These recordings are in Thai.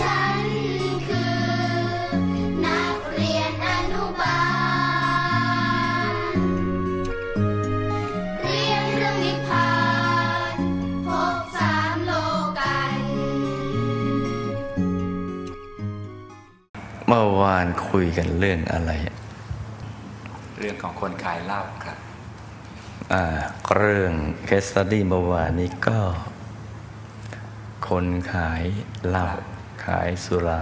ฉันคือนักเรียนอนุบาล เรียนเรื่องนิพพานพบสามโลกัน เมื่อวานคุยกันเรื่องอะไร เรื่องของคนขายเหล้าครับ อ่า เรื่องเคสตดี้เมื่อวานนี้ก็ คนขายเหล้า ขายสุรา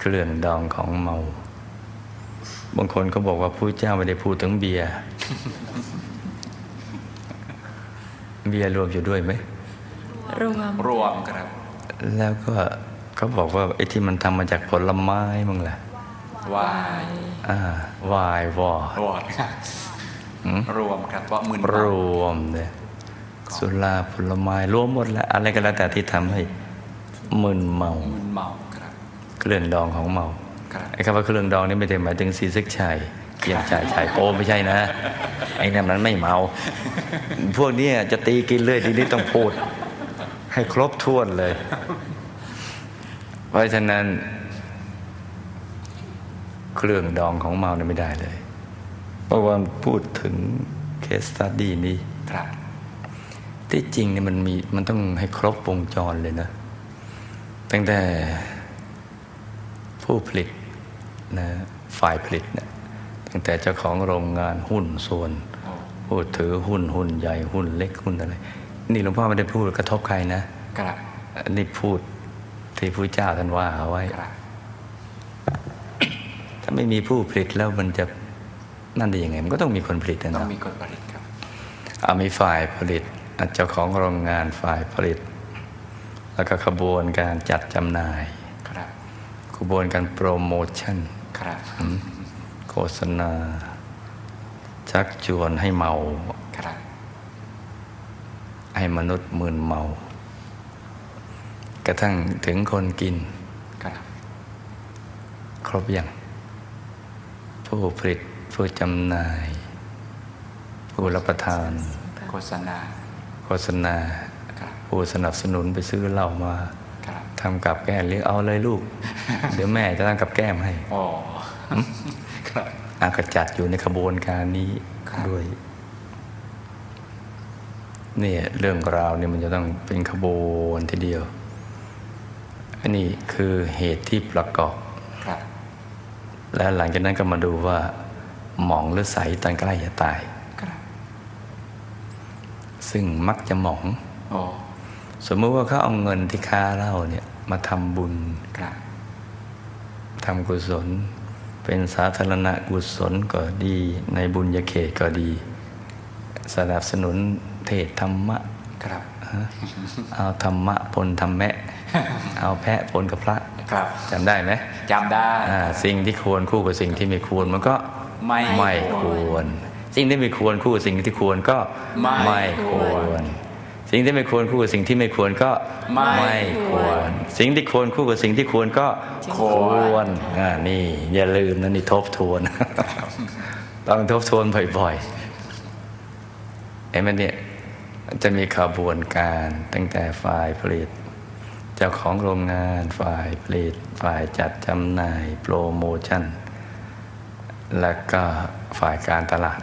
เครื่องดองของเมา บางคนก็บอกว่าผู้เจ้าไม่ได้พูดถึงเบียร์เบียร์รวมอยู่ด้วยไหมรวมรวมครับ แล้วก็เขาบอกว่าไอ้ที่มันทำมาจากผลไม้มั้งแหละวายอ่าวายวอรวมครับหืมรวมครับเพราะมึนรเมาวมเนี่ยสุราผลไม้รวมหมดแล้วอะไรก็แล้วแต่ที่ทำให้ มึนเมามึนเมาครับเครื่องดองของเมาครับไอ้คำว่าเครื่องดองนี่ไม่ได้หมายถึงซีซึกชัยเกียงชายชายโปไม่ใช่นะ ไอ้นั่นมันไม่เมา พวกเนี้ยจะตีกินเลยทีนี้ต้องพูด ให้ครบถ้วนเลย เพราะฉะนั้น เครื่องดองของเมาเนี่ยไม่ได้เลยเพราะว่าพูดถึงเคสตัดดี้นี้ครับที่จริงเนี่ยมันมีมันต้องให้ครบวงจรเลยนะ ตั้งแต่ผู้ผลิตนะฝ่ายผลิตเนะตั้งแต่เจ้าของโรงงานหุ้นส่วนโอ้ผู้ถือหุ้นหุ้นใหญ่หุ้นเล็กหุ้นอะไร นี่หลวงพ่อไม่ได้พูดกระทบใครนะครับอันนี่พูดที่พระเจ้าท่านว่าเอาไว้ครับถ้าไม่มีผู้ผลิตแล้วมันจะนั่นได้ยังไง มันก็ต้องมีคนผลิตนะต้องเนาะมีคนผลิตครับ เอามีฝ่ายผลิตอะเจ้าของโรงงานฝ่ายผลิต แล้วก็ขบวนการจัดจำหน่ายครับขบวนการโปรโมชั่นครับอืมโฆษณา ชักชวนให้เมาครับให้มนุษย์มึนเมา กระทั่งถึงคนกินครับครบยังผู้ผลิตผู้จำหน่าย ผู้รับประทาน โฆษณา โฆษณาครับ ผู้สนับสนุนไปซื้อเหล้ามาครับทำกับแก้มหรือเอาเลยลูก เดี๋ยวแม่จะทำกับแก้มให้โอ้ครับอากจัดอยู่ในขบวนการนี้ครับด้วยเนี่ยเรื่องราวเนี่ยมันจะต้องเป็นขบวนทีเดียว อันนี้คือเหตุที่ประกอบครับและหลังจากนั้นก็มาดูว่า หมองหรือใสตอนใกล้จะตายครับซึ่งมักจะหมองโอ้ สมมติว่าเขาเอาเงินที่ค้าเหล้าเนี่ยมาทำบุญครับทำกุศล เป็นสาธารณกุศลก็ดี ในบุญญาเขตก็ดี สนับสนุนเทศธรรมะครับฮะเอาธรรมะปนธรรมแมะเอาแพะปนกับพระครับจำได้ไหมจำได้อ่าสิ่งที่ควรคู่กับสิ่งที่ไม่ควรมันก็ไม่ไม่ควร สิ่งที่ไม่ควรคู่กับสิ่งที่ควรก็ไม่ควร สิ่งที่ไม่ควรคู่กับสิ่งที่ไม่ควรก็ไม่ควร สิ่งที่ควรคู่กับสิ่งที่ควรก็ควรอ่านี่อย่าลืมนะนี่ทบทวน ต้องทบทวนบ่อยๆเห็นไหมเนี่ยจะมีขบวนการตั้งแต่ฝ่ายผลิต เจ้าของโรงงานฝ่ายผลิต ฝ่ายจัดจำหน่ายโปรโมชั่น แล้วก็ฝ่ายการตลาด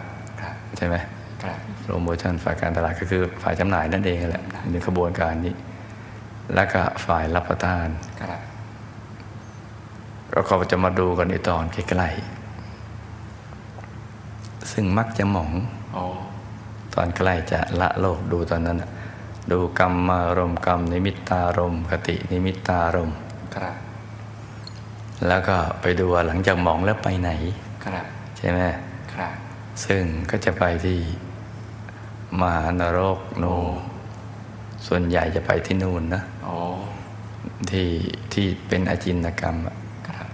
ใช่ไหม โปรโมชั่นฝ่ายการตลาดก็คือฝ่ายจำหน่ายนั่นเองแหละในขบวนการนี้ แล้วก็ฝ่ายรับประทานครับก็เขาจะมาดูกันในตอนใกล้ๆซึ่งมักจะหมองโอ้ตอนใกล้จะละโลกดูตอนนั้นน่ะดูกรรมารมณ์กรรม นิมิตตารมณ์คตินิมิตตารมณ์ครับแล้วก็ไปดูว่าหลังจากหมองแล้วไปไหนครับใช่ไหมครับซึ่งก็จะไปที่ มหานรกโน ส่วนใหญ่จะไปที่นู่นนะโอ้ที่ที่เป็นอาจินกรรมอะครับ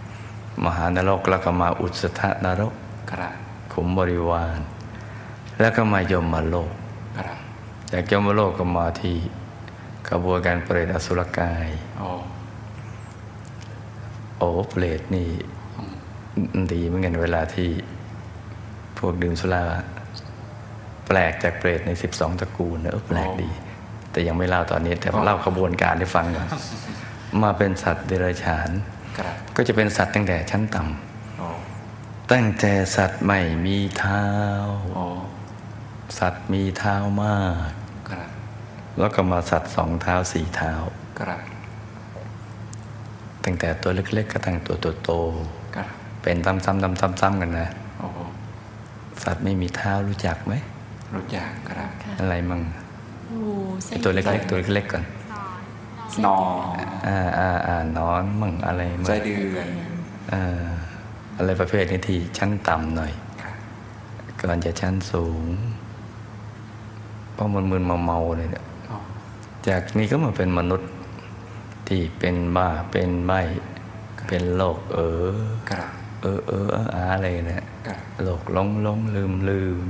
มหานรกแล้วก็มาอุสธนรกครับขุมบริวาร แล้วก็มายมมาโลกครับจากยมโลกก็มาที่กระบวนการเปรตอสุรกายโอ้โอ้เปรตนี่ดีเหมือนกันเวลาที่พวกดื่มสุราแป ลกจากเปรตในสิบสองตระกูลเนอะแปลกดี แต่ยังไม่เล่าตอนนี้ แต่เล่าขบวนการให้ฟังก่อนมาเป็นสัตว์เดรัจฉานครับก็จะเป็นสัตว์ตั้งแต่ชั้นต่โอ้ำตั้งแต่สัตว์ไม่มีเท้าโอ้สัตว์มีเท้ามากครับแล้วก็มาสัตว์สองเท้าสี่เท้าครับตั้งแต่ตัวเล็ก ๆ ก็ตั้งตัวโตครับๆเป็นซ้ำๆๆๆๆกันนะโอ้สัตว์ไม่มีเท้ารู้จักไหม รู้จักครับค่ะอะไรมั่งงูไส้ไอ้ตัวเล็กๆตัวเล็กๆก่อนนออ่าอ่าอ่านอนมั่งอะไรมั่งไส้เดือนอ่าอะไรประเภทนี้ที่ชั้นต่ำหน่อยครับก่อนจะชั้นสูงเพราะมันมึนๆเมาๆเลยเนี่ยโอ้จากนี้ก็มาเป็นมนุษย์ที่เป็นบ้าเป็นใบเป็นโรคเออครับเออเออเอออาอะไรเนี่ยครับโรคหลงหลงลืมลืม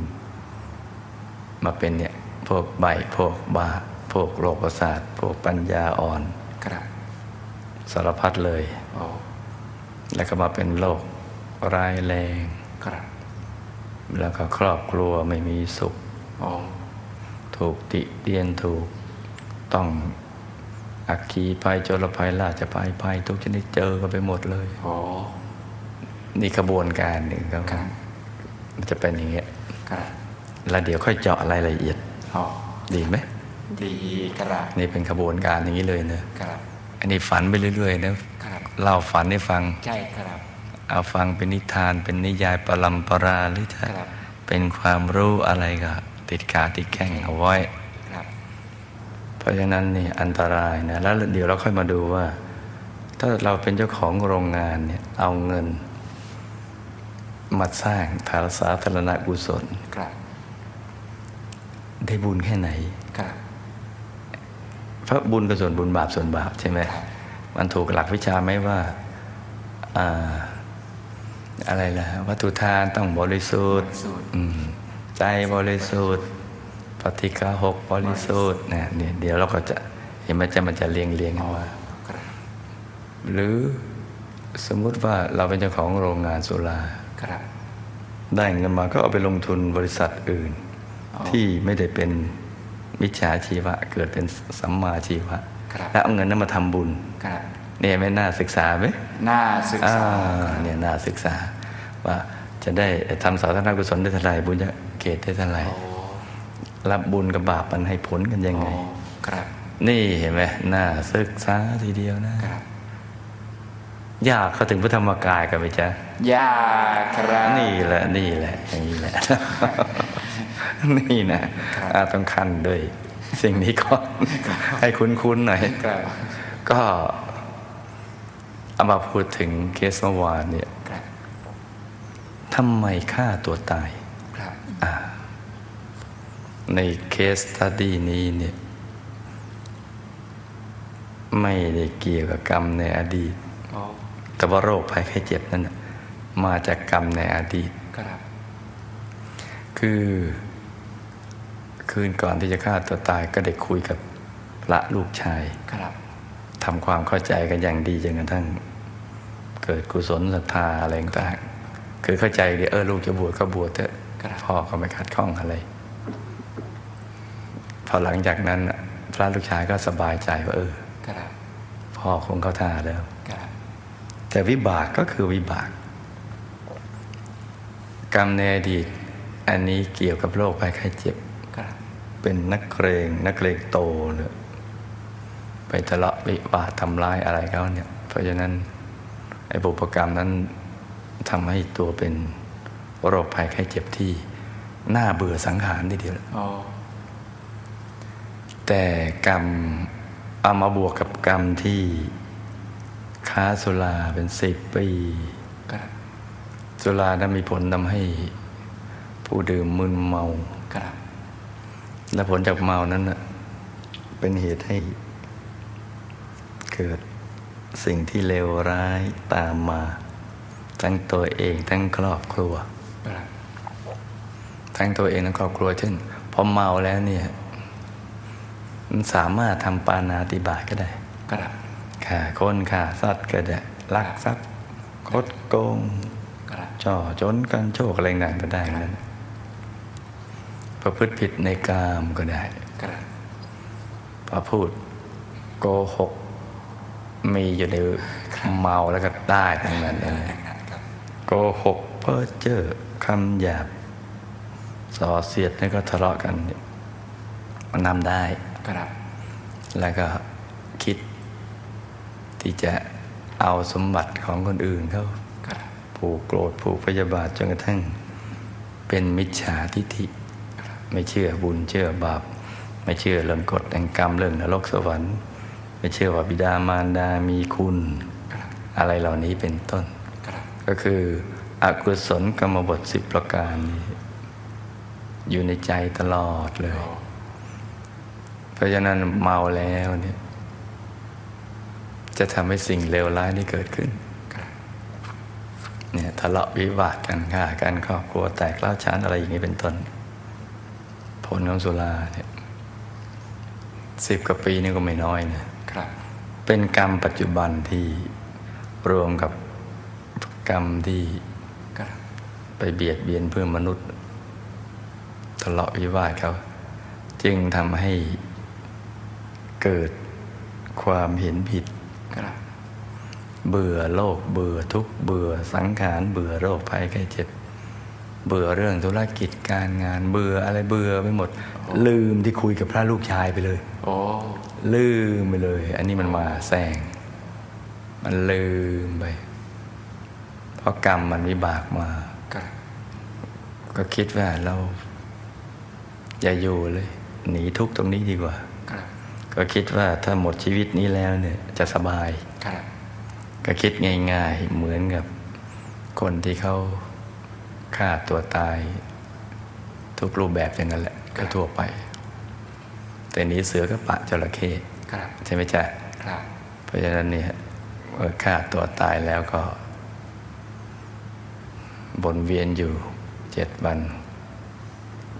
มาเป็นเนี่ยพวกใบพวกบ้าพวกโรคประสาทพวกปัญญาอ่อนครับสารพัดเลยโอ้แล้วก็มาเป็นโรคร้ายแรงครับแล้วก็ครอบครัวไม่มีสุขโอ้ถูกติเตียนถูกต้องอักคีภัยโจรภัยราชภัยภัยทุกชนิดเจอกันไปหมดเลยโอ้นี่ขบวนการหนึ่งครับครับมันจะเป็นอย่างเงี้ยครับ แล้วเดี๋ยวค่อยเจาะรายละเอียดโอ้ดีไหมดีครับนี่เป็นขบวนการอย่างนี้เลยเนะครับอันนี้ฝันไปเรื่อยๆนะครับเล่าฝันให้ฟังใช่ครับ เอาฟังเป็นนิทานเป็นนิยายปรัมปราหรือจะครับเป็นความรู้อะไรก็ติดขาติดแข้งเอาไว้ครับเพราะฉะนั้นนี่อันตรายนะแล้วเดี๋ยวเราค่อยมาดูว่า ถ้าเราเป็นเจ้าของโรงงานเนี่ยเอาเงินมาสร้างฐานสาธารณกุศลครับ ได้บุญแค่ไหนครับเพราะบุญกับส่วนบุญบาปส่วนบาปใช่ไหมครับมันถูกหลักวิชาไหมว่าอ่าอะไรล่ะ วัตถุทานต้องบริสุทธิ์สูตรอืมใจบริสุทธิ์ปฏิฆาหกบริสุทธิ์เนี่ยเดี๋ยวเดี๋ยวเราก็จะเห็นมันจะมันจะเรียงเรียงกันว่าครับหรือสมมุติว่าเราเป็นเจ้าของโรงงานสุราครับได้เงินมาก็เอาไปลงทุนบริษัทอื่นอ๋อ ที่ไม่ได้เป็นมิจฉาชีวะ เกิดเป็นสัมมาชีวะครับแล้วเอาเงินนั้นมาทำบุญครับเนี่ยไม่น่าศึกษาไหมน่าศึกอ่าษาเนี่ยน่าศึกษา ว่าจะได้ทำสาธารณกุศลได้เท่าไหร่บุญจะเกตได้เท่าไหร่โอ้รับบุญกับบาปมันให้ผลกันยังไงโอ้ครับนี่เห็นไหมน่าศึกษาทีเดียวนะครับยากเข้าถึงพระธรรมกายกันไปจ้ะยากครับนี่แหละนี่แหละอย่างนี้แหละ นี่นะครับอ่าต้องคั่นด้วยสิ่งนี้ก่อนให้คุ้นๆหน่อยครับก็เอามาพูดถึงเคสเมื่อวานเนี่ยครับทำไมฆ่าตัวตายครับใน case study นี้เนี่ยไม่ได้เกี่ยวกับกรรมในอดีตโอ้แต่ว่าโรคภัยไข้เจ็บนั้นน่ะมาจากกรรมในอดีต ครับคือ คืนก่อนที่จะฆ่าตัวตายก็ได้คุยกับพระลูกชายครับทำความเข้าใจกันอย่างดีจนกระทั่งเกิดกุศลศรัทธาอะไรต่างๆคือเข้าใจดีเออลูกจะบวชก็บวชเถอะครับพ่อก็ไม่ขัดข้องอะไร พอหลังจากนั้นน่ะพระลูกชายก็สบายใจว่าเออครับพ่อคงเข้าท่าแล้วครับแต่วิบากก็คือวิบาก กรรมในอดีต อันนี้เกี่ยวกับโรคภัยไข้เจ็บครับเป็นนักเกรงนักเกรงโตเลยไปทะเลาะวิวาททำร้ายอะไรเขาเนี่ย เพราะฉะนั้นไอ้บุพกรรมนั้นทำให้ตัวเป็นโรคภัยไข้เจ็บที่น่าเบื่อสังหารทีเดียวโอ้แต่กรรมเอามาบวกกับกรรมที่ค้าสุราเป็นสิบปีครับสุรานั้นมีผลทำให้ ผู้ดื่มมึนเมาครับ และผลจากเมานั้นน่ะเป็นเหตุให้เกิดสิ่งที่เลวร้ายตามมา ทั้งตัวเองทั้งครอบครัวครับทั้งตัวเองทั้งครอบครัวเช่นพอเมาแล้วเนี่ยมันสามารถทำปานาติบาตก็ได้ครับฆ่าคนฆ่าสัตว์ก็ได้ลักทรัพย์คดโกงครับจ่อจนกันโชคอะไรต่างๆก็ได้ทั้งนั้น ประพฤติผิดในกามก็ได้ครับพอพูดโกหก มีอยู่ในเมาแล้วก็ได้ทั้งนั้นเลยครับโกหกเพ้อเจ้อคำหยาบส่อเสียดแล้วก็ทะเลาะกันเนี่ยมันนำได้ครับ แล้วก็คิด ที่จะเอาสมบัติของคนอื่นเขาครับผูกโกรธผูกพยาบาทจนกระทั่ง เป็นมิจฉาทิฐิ ไม่เชื่อบุญเชื่อบาป ไม่เชื่อเรื่องกฎแห่งกรรมเรื่องนรกสวรรค์ ไม่เชื่อว่าบิดามารดามีคุณ อะไรเหล่านี้เป็นต้น ก็คืออกุศลกรรมบทสิบประการนี้อยู่ในใจตลอดเลย เพราะฉะนั้นเมาแล้วเนี่ยจะทำให้สิ่งเลวร้ายนี้เกิดขึ้นเนี่ยทะเลาะวิวาทกันฆ่ากันครอบครัวแตกเล้าวฉานอะไรอย่างนี้เป็นต้น ลของสุราเนี่ยสิบกว่าปีนี่ก็ไม่น้อยนะครับ เป็นกรรมปัจจุบันที่รวมกับกรรมที่ครับไปเบียดเบียนเพื่อนมนุษย์ทะเลาะวิวาทเขา จึงทำให้เกิดความเห็นผิดครับเบื่อโลก เบื่อทุกข์เบื่อสังขาร เบื่อโรคภัยไข้เจ็บ เบื่อเรื่องธุรกิจการงานเบื่ออะไรเบื่อไปหมด ลืมที่คุยกับพระลูกชายไปเลยโอ้ลืมไปเลย อันนี้มันมาแซงมันลืมไป เพราะกรรมมันวิบากมาครับก็คิดว่าเราอย่าอยู่เลย หนีทุกข์ตรงนี้ดีกว่าครับก็คิดว่าถ้าหมดชีวิตนี้แล้วเนี่ย จะสบายครับก็คิดง่าย ๆ เหมือนกับคนที่เขา ฆ่าตัวตาย ทุกรูปแบบอย่างนั้นแหละก็ทั่วไป แต่หนี้เสือก็ปะจระเข้ครับใช่ไหมจ๊ะครับเพราะฉะนั้นเนี่ยเมื่อฆ่าตัวตายแล้วก็บนเวียนอยู่เจ็ดวัน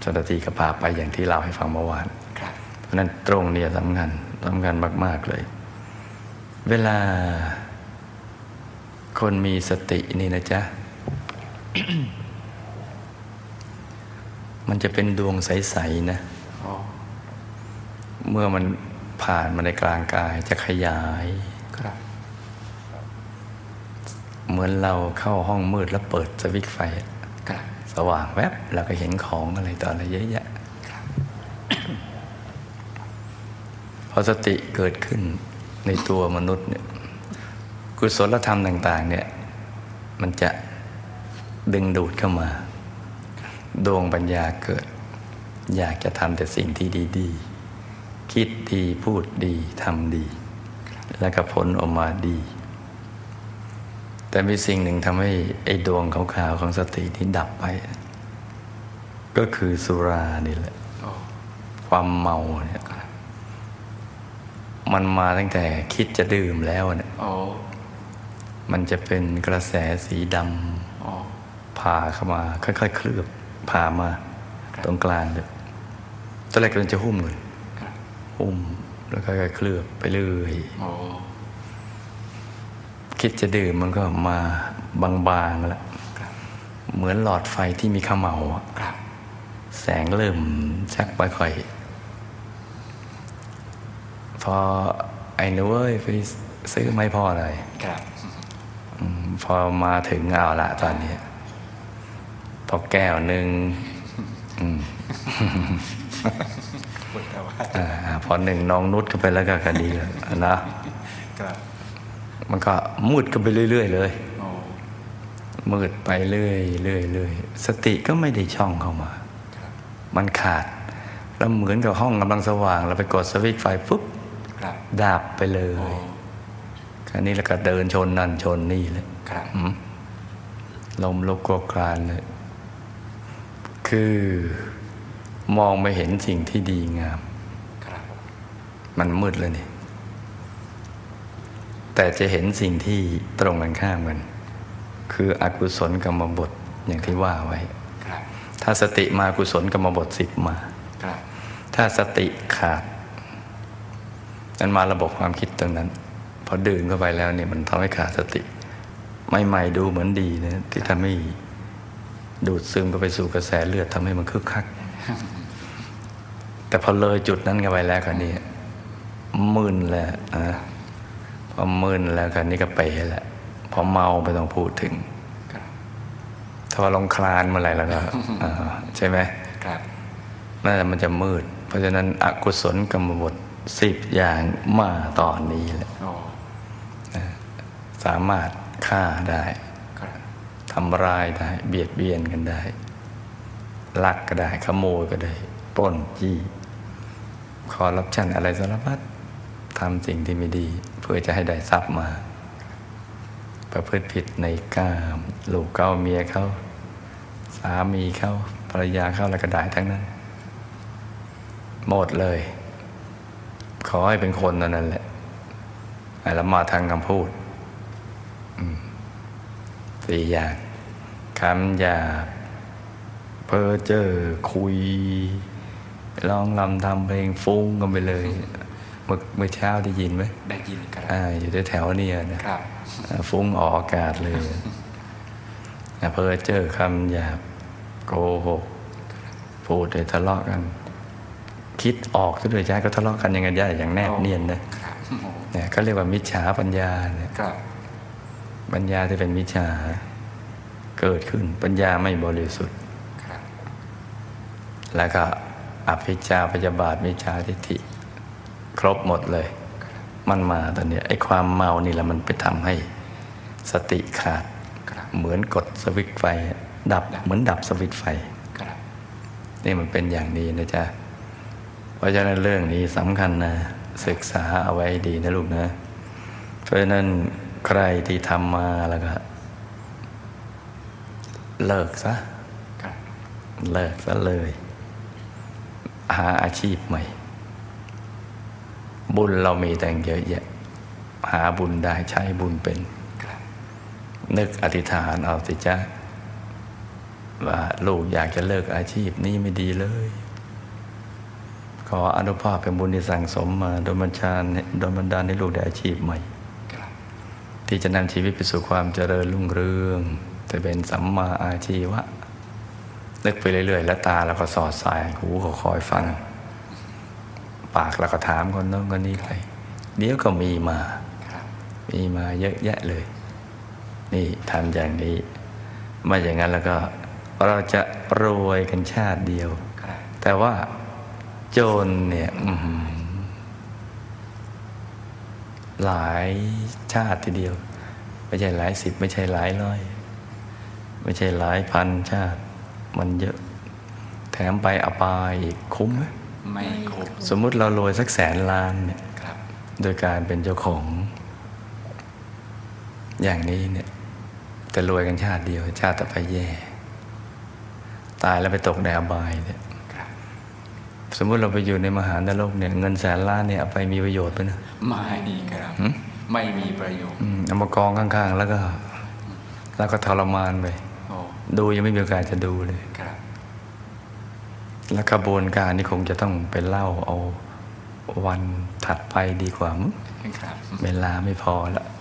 เจ้าหน้าที่ก็พาไปอย่างที่เราให้ฟังเมื่อวานครับเพราะฉะนั้นตรงเนี่ยสำคัญสำคัญมาก ๆเลย เวลาคนมีสตินี่นะจ๊ะ มันจะเป็นดวงใส ๆ นะโอ้เมื่อมันผ่านมาในกลางกายจะขยายครับเหมือนเราเข้าห้องมืดแล้วเปิดสวิตช์ไฟครับสว่างแวบแล้วก็เห็นของอะไรต่ออะไรเยอะแยะครับพอสติเกิดขึ้นในตัวมนุษย์เนี่ยกุศลธรรมต่าง ๆ เนี่ย มันจะดึงดูดเข้ามา ดวงปัญญาเกิด อยากจะทำแต่สิ่งที่ดีๆ คิดดีพูดดีทำดี แล้วก็ผลออกมาดี แต่มีสิ่งหนึ่งทำให้ไอ้ดวงขาวๆของสติที่ดับไป ก็คือสุรานี่แหละโอ้ความเมาเนี่ยครับมันมาตั้งแต่คิดจะดื่มแล้วเนี่ยโอ้มันจะเป็นกระแสสีดโอ้ำผ่าเข้ามา ค่อยๆ เคลือบ ผ่ามาครับตรงกลางเลยตอนแรกมันจะหุ้มเลยครับหุ้มแล้วค่อยๆเคลือบไปเรื่อยโอ้คิดจะดื่มมันก็มาบางๆแล้วครับเหมือนหลอดไฟที่มีเขมเหลาอะครับแสงเริ่มชักไปค่อย พอไอ้หนูเอ้ยไปซื้อไม่พอเลยครับอืมพอมาถึงเอาละตอนนี้ พอแก้วหนึ่งอืมพุทธวาสอ่าพอหนึ่งน้องนุชเข้าไปแล้วก็คดีแล้วนะครับมันก็มืดกันไปเรื่อย ๆ เลยโอ้มืดไปเรื่อยเรื่อยเรื่อยสติก็ไม่ได้ช่องเข้ามาครับมันขาด แล้วเหมือนกับห้องกำลังสว่าง เราไปกดสวิตช์ไฟปุ๊บครับดับไปเลโอ้ยคราวนี้แล้วก็เดินชนนั่นชนนี่เลยครับอืมลมลุกคลวคลานเลย คือ มองไม่เห็นสิ่งที่ดีงาม มันมืดเลยนี่ แต่จะเห็นสิ่งที่ตรงกันข้ามกัน คืออกุศลกรรมบทอย่างที่ว่าไว้ ถ้าสติมากุศลกรรมบทสิบมา ถ้าสติขาดนั้นมาระบบความคิดตรงนั้น พอดื่มเข้าไปแล้วเนี่ยมันทำให้ขาดสติ ใหม่ๆดูเหมือนดีนะที่ทำให้ ดูดซึมเข้าไปสู่กระแสเลือดทำให้มันคึกคัก แต่พอเลยจุดนั้นกันไปแล้วกันนี่มึนแหละอะพพอมึนแล้วคันนี้ก็เป๋แหละพอเมาไม่ต้องพูดถึงครับถ้าว่าลงคลานเมื่อไหร่แล้วก็อ่าใช่ไหมครับนั่นแหละมันจะมืด เพราะฉะนั้นอกุศลกรรมบทสิบอย่างมาตอนนี้แหละโอ้สามารถฆ่าได้ครับ ทำร้ายได้ เบียดเบียนกันได้ ลักก็ได้ ขโมยก็ได้ป้นจี้คอรับชันอะไรสารพัดทำสิ่งที่ไม่ดี เพื่อจะให้ได้ทรัพย์มา ประพฤติผิดในกามลูกเก้าเมียเขาสามีเขาภรรยาเขาแล้วก็ได้ทั้งนั้น หมดเลย ขอให้เป็นคนนั้นแหละให้ละมาทางคำพูดสี่อย่างำหยาบเพ้อเจอคุยร้องลำทำเพลงฟุ้งกันไปเลยเมื่อเมื่อเช้าได้ยินไหมได้ยินครับอ่าอยู่แถวๆเนี่ยนะครับอ่าฟุ้งออกอากาศเลยอ่าเพ้อเจอคำหยาบโกหกพูดเลยทะเลาะกัน คิดออกซะด้วยใช่ก็ทะเลาะกันอยังไงได้อย่างแนบเนียนนะครับโอ้โหเนี่ยเขาเรียกว่ามิจฉาปัญญาเนี่ยครับปัญญาที่เป็นมิจฉา เกิดขึ้นปัญญาไม่บริสุทธิ์ครับแล้วก็อภิชาพยาบาทมิจฉาทิฏฐิ ครบหมดเลย มันมาตอนเนี้ยไอ้ความเมานี่แหละมันไปทำให้สติขาดครับเหมือนกดสวิตช์ไฟดับดับเหมือนดับสวิตช์ไฟครับนี่มันเป็นอย่างนี้นะจ๊ะ เพราะฉะนั้นเรื่องนี้สำคัญนะ ศึกษาเอาไว้ให้ดีนะลูกนะ เพราะฉะนั้นใครที่ทำมาแล้วก็ เลิกซะครับเลิกซะเลย หาอาชีพใหม่ บุญเรามีแต่งเยอะแยะ หาบุญได้ใช้บุญเป็นครับนึกอธิษฐานเอาสิจ้าว่าลูกอยากจะเลิกอาชีพนี้ไม่ดีเลย ขออนุภาพเป็นบุญที่สั่งสมมาโดยบัญชาโดยบันดาลให้ลูกได้อาชีพใหม่ครับที่จะนำชีวิตไปสู่ความเจริญรุ่งเรือง จะเป็นสัมมาอาชีวะนึกไปเรื่อย ๆ แล้วตาเราก็สอดสาย หูก็คอยฟัง ปากเราก็ถามคนโน้นคนนี้ไปเดี๋ยวก็มีมา มีมาเยอะแยะเลย นี่ทำอย่างนี้ ไม่อย่างนั้นแล้วก็ เราจะรวยกันชาติเดียว แต่ว่าโจรเนี่ยหลายชาติทีเดียว ไม่ใช่หลายสิบ ไม่ใช่หลายร้อย ไม่ใช่หลายพันชาติ มันเยอะ แถมไปอบายอีกคุ้มไหมไม่ครบสมมุติเรารวยสักแสนล้านเนี่ยครับโดยการเป็นเจ้าของ อย่างนี้เนี่ยจะรวยกันชาติเดียว ชาติต่อไปแย่ ตายแล้วไปตกในอบายเนี่ยครับสมมุติเราไปอยู่ในมหานรกเนี่ย เงินแสนล้านเนี่ยเอาไปมีประโยชน์ไหมนะไม่ครับหืมไม่มีประโยชน์อืมเอามากองข้างๆ แล้วก็ แล้วก็ทรมานไปโอ้ ดูยังไม่มีโอกาสจะดูเลยครับแล้วกระบวนการนี่คงจะต้องไปเล่าเอาวันถัดไปดีกว่ามั้งครับเวลาไม่พอแล้วครับ